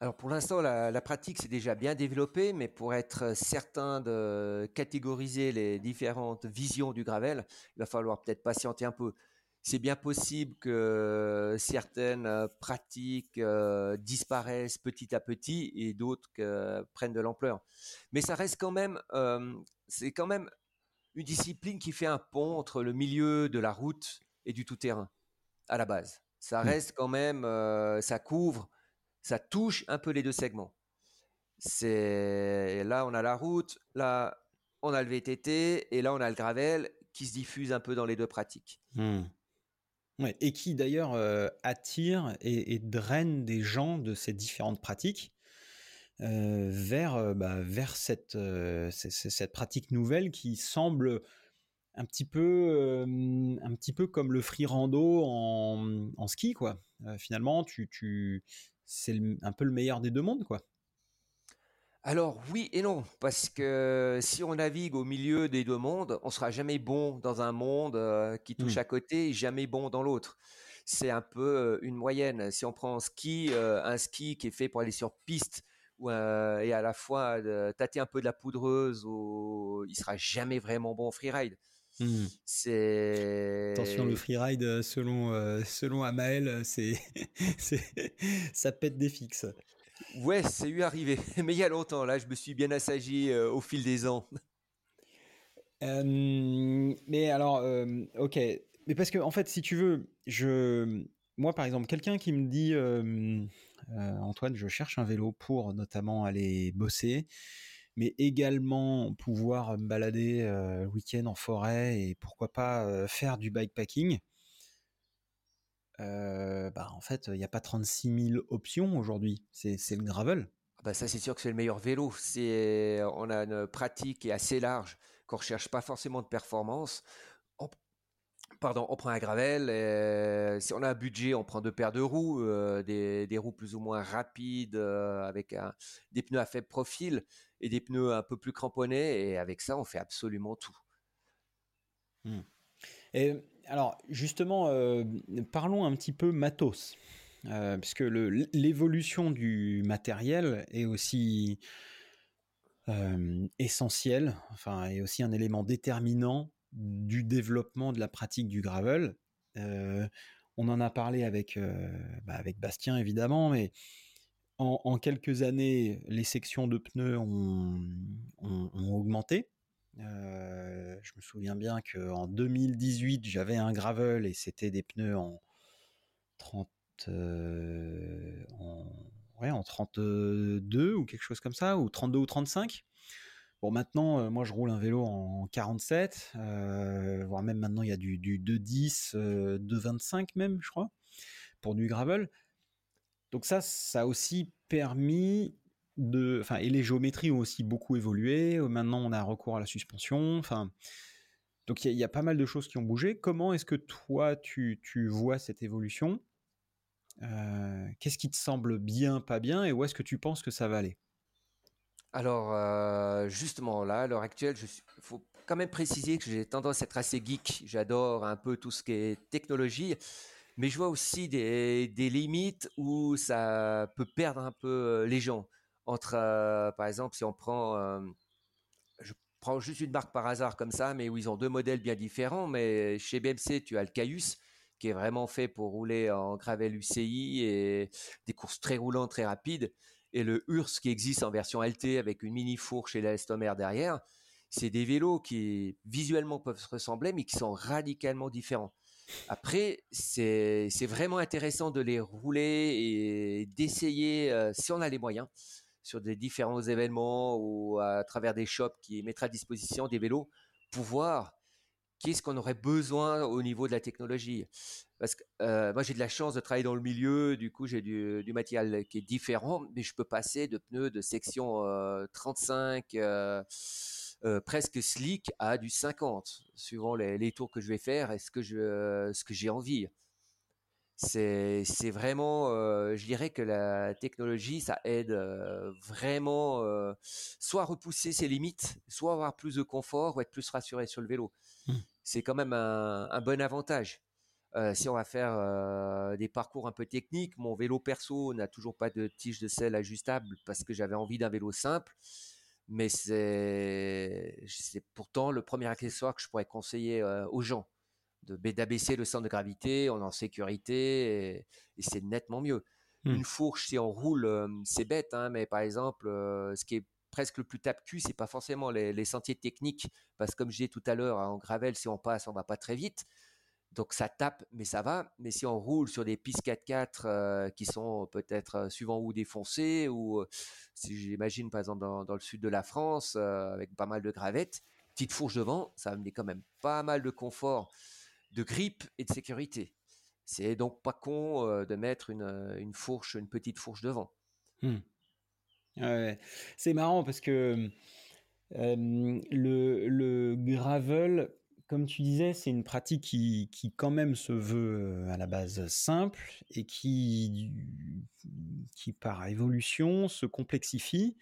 Alors pour l'instant, la, la pratique s'est déjà bien développée, mais pour être certain de catégoriser les différentes visions du gravel, il va falloir peut-être patienter un peu. C'est bien possible que certaines pratiques euh, disparaissent petit à petit et d'autres que prennent de l'ampleur. Mais ça reste quand même, euh, c'est quand même une discipline qui fait un pont entre le milieu de la route et du tout-terrain à la base. Ça Hmm. reste quand même, euh, ça couvre, ça touche un peu les deux segments. C'est là on a la route, là on a le VTT et là on a le gravel qui se diffuse un peu dans les deux pratiques. Ouais, et qui d'ailleurs euh, attire et, draine des gens de ces différentes pratiques euh, vers, euh, bah, vers cette, cette pratique nouvelle qui semble un petit peu, petit peu comme le free rando en, en ski, quoi. Euh, finalement, tu, tu, c'est un peu le meilleur des deux mondes, quoi. Alors oui et non, parce que si on navigue au milieu des deux mondes, on sera jamais bon dans un monde euh, qui touche Hmm. à côté et jamais bon dans l'autre. C'est un peu euh, une moyenne. Si on prend en ski, euh, un ski qui est fait pour aller sur piste ou, euh, et à la fois tâter un peu de la poudreuse, ou, il sera jamais vraiment bon en freeride. C'est Attention, le freeride, euh, selon, euh, selon Amael, euh, c'est, ça pète des fixes. ouais, c'est eu arrivé, mais il y a longtemps. Là, je me suis bien assagi euh, au fil des ans. Euh, mais alors, ok. Mais parce que, en fait, si tu veux, je, moi, par exemple, quelqu'un qui me dit, euh, euh, Antoine, je cherche un vélo pour notamment aller bosser, mais également pouvoir me balader euh, le week-end en forêt et pourquoi pas euh, faire du bikepacking. Euh, bah, en fait, il n'y a pas 36 000 options aujourd'hui. C'est, le gravel. Bah ça c'est sûr que c'est le meilleur vélo. C'est on a une pratique qui est assez large, qu'on recherche pas forcément de performance. On- pardon, on prend un gravel. et si on a un budget, on prend deux paires de roues, euh, des, des roues plus ou moins rapides euh, avec des pneus à faible profil et des pneus un peu plus cramponnés. Et avec ça, on fait absolument tout. Et alors, justement, euh, parlons un petit peu matos. Euh, puisque l'évolution du matériel est aussi euh, essentielle, enfin, est aussi un élément déterminant du développement de la pratique du gravel. Euh, on en a parlé avec, euh, bah, avec Bastien, évidemment, mais en, quelques années, les sections de pneus ont, augmenté. Euh, je me souviens bien qu'en 2018, j'avais un gravel et c'était des pneus en 30, euh, en, ouais, en 32 ou quelque chose comme ça, ou 32 ou 35. Bon, maintenant, euh, moi, je roule un vélo en 47, euh, voire même maintenant, il y a du, du 210, euh, 225 même, je crois, pour du gravel. Donc ça, ça a aussi permis de, enfin, et les géométries ont aussi beaucoup évolué. Maintenant, on a recours à la suspension. Enfin, donc il y, a- il y a pas mal de choses qui ont bougé. Comment est-ce que toi, tu, tu vois cette évolution? Euh, Qu'est-ce qui te semble bien, pas bien, et où est-ce que tu penses que ça va aller? Alors euh, justement là, à l'heure actuelle, il faut quand même préciser que j'ai tendance à être assez geek. J'adore un peu tout ce qui est technologie. Mais je vois aussi des, limites où ça peut perdre un peu euh, les gens. Entre, euh, par exemple, si on prend, euh, je prends juste une marque par hasard comme ça, mais où ils ont deux modèles bien différents. Mais chez BMC, tu as le Caius, qui est vraiment fait pour rouler en gravel UCI et des courses très roulantes, très rapides. Et le Urs qui existe en version LT avec une mini fourche et l'élastomère derrière. C'est des vélos qui visuellement peuvent se ressembler, mais qui sont radicalement différents. Après, c'est vraiment intéressant de les rouler et d'essayer, euh, si on a les moyens, sur des différents événements ou à travers des shops qui mettraient à disposition des vélos pour voir qu'est-ce qu'on aurait besoin au niveau de la technologie. Parce que euh, moi, j'ai de la chance de travailler dans le milieu, du coup, j'ai du, du matériel qui est différent, mais je peux passer de pneus de section euh, 35 euh, presque slick à du 50, suivant les, les tours que je vais faire et ce que je, euh, ce que j'ai envie. C'est, c'est vraiment, euh, je dirais que la technologie, ça aide euh, vraiment soit à repousser ses limites, soit avoir plus de confort ou être plus rassuré sur le vélo. Mmh. C'est quand même un, un bon avantage. si on va faire des parcours un peu techniques, mon vélo perso n'a toujours pas de tige de selle ajustable parce que j'avais envie d'un vélo simple. Mais c'est, pourtant le premier accessoire que je pourrais conseiller aux gens d'abaisser le centre de gravité, on est en sécurité et, c'est nettement mieux. Mmh. Une fourche, si on roule, c'est bête, hein, mais par exemple, ce qui est presque le plus tape-cul, c'est pas forcément les, sentiers techniques, parce que comme je disais tout à l'heure, en gravel, si on passe, on va pas très vite. Donc ça tape, mais ça va. Mais si on roule sur des pistes 4x4 qui sont peut-être suivant où défoncées, ou si j'imagine par exemple dans, le sud de la France, avec pas mal de gravettes, petite fourche devant, ça me met quand même pas mal de confort de grippe et de sécurité. C'est donc pas con euh, de mettre une, fourche, une petite fourche devant. Hmm. C'est marrant parce que euh, le, gravel, comme tu disais, c'est une pratique qui, qui, quand même se veut euh, à la base simple et qui, qui par évolution se complexifie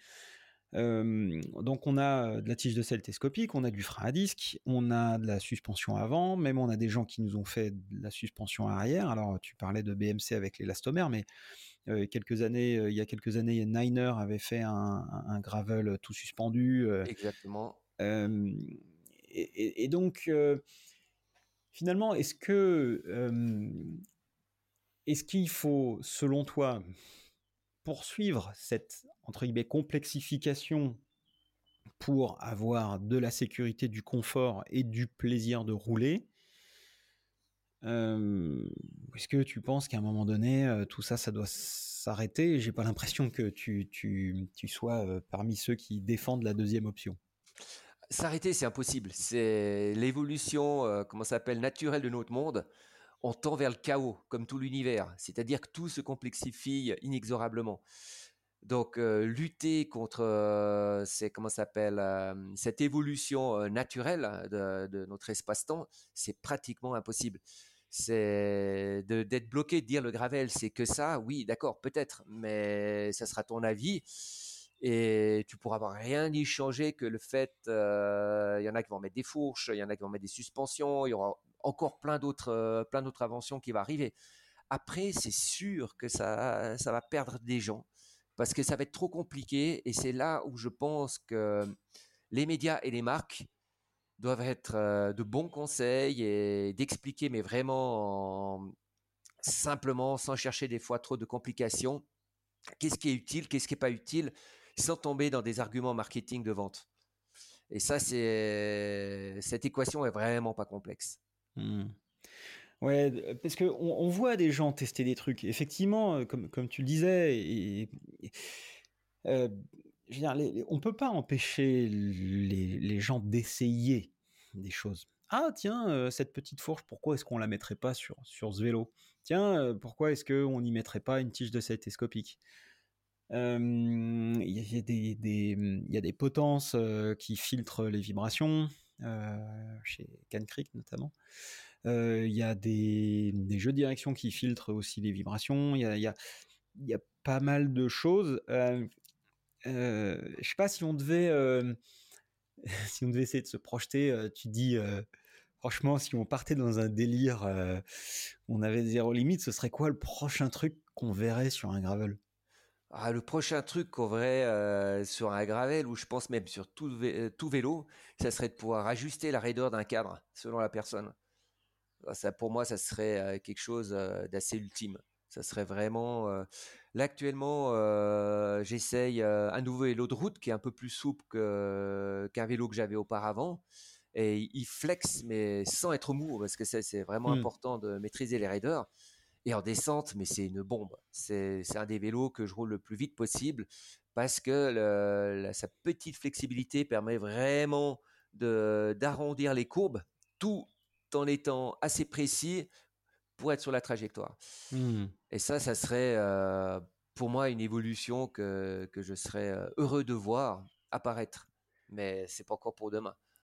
donc on a de la tige de selle télescopique, on a du frein à disque, on a de la suspension avant, même on a des gens qui nous ont fait de la suspension arrière. Alors tu parlais de BMC avec l'élastomère, mais quelques années, il y a quelques années, Niner avait fait un, gravel tout suspendu. Exactement. Et, donc finalement, est-ce que est-ce qu'il faut, selon toi, poursuivre cette entre guillemets complexification pour avoir de la sécurité, du confort et du plaisir de rouler. Est-ce que tu penses qu'à un moment donné, tout ça, ça doit s'arrêter? J'ai pas l'impression que tu, tu, tu sois parmi ceux qui défendent la deuxième option. S'arrêter, c'est impossible. C'est l'évolution, comment ça s'appelle, naturelle de notre monde on tend vers le chaos, comme tout l'univers. C'est-à-dire que tout se complexifie inexorablement. Donc, euh, lutter contre euh, comment s'appelle, euh, cette évolution naturelle de, notre espace-temps, c'est pratiquement impossible. C'est d'être bloqué, de dire le gravel, c'est que ça, oui, d'accord, peut-être, mais ça sera ton avis et tu pourras avoir rien y changer que le fait, il y en a qui vont mettre des fourches, il y en a qui vont mettre des suspensions, il y aura encore plein d'autres euh, plein d'autres inventions qui vont arriver. Après, c'est sûr que ça, ça va perdre des gens parce que ça va être trop compliqué et c'est là où je pense que les médias et les marques doivent être euh, de bons conseils et d'expliquer, mais vraiment simplement, sans chercher des fois trop de complications, qu'est-ce qui est utile, qu'est-ce qui n'est pas utile, sans tomber dans des arguments marketing de vente. Et ça, c'est cette équation est vraiment pas complexe. Mmh. Ouais, parce qu'on on voit des gens tester des trucs. Effectivement, comme, comme tu le disais, et, veux dire, on peut pas empêcher les, gens d'essayer des choses. Ah tiens, cette petite fourche, pourquoi est-ce qu'on la mettrait pas sur, sur ce vélo? Tiens, pourquoi est-ce qu'on n'y mettrait pas une tige de télescopique Il y, a des, potences qui filtrent les vibrations. Chez Can Creek notamment. Il y a des, jeux de direction qui filtrent aussi les vibrations. Il y a, y a, pas mal de choses. Euh, je sais pas si on devait si on devait essayer de se projeter, tu dis, franchement, si on partait dans un délire, on avait zéro limite, ce serait quoi le prochain truc qu'on verrait sur un gravel? Ah, le prochain truc qu'on verrait euh, sur un gravel, ou je pense même sur tout, euh, tout, vélo, ça serait de pouvoir ajuster la raideur d'un cadre selon la personne. Ça, pour moi, ça serait euh, quelque chose d'assez ultime. Ça serait vraiment. Là, actuellement, j'essaye un nouveau vélo de route qui est un peu plus souple qu'un vélo que j'avais auparavant. Et il flex, mais sans être mou, parce que c'est vraiment mmh. important de maîtriser les raideurs. Et en descente, mais c'est une bombe. C'est un des vélos que je roule le plus vite possible parce que sa petite flexibilité permet vraiment d'arrondir les courbes tout en étant assez précis pour être sur la trajectoire. Mmh. Et ça, ça serait euh, pour moi une évolution que, que je serais euh, heureux de voir apparaître. Mais c'est pas encore pour demain.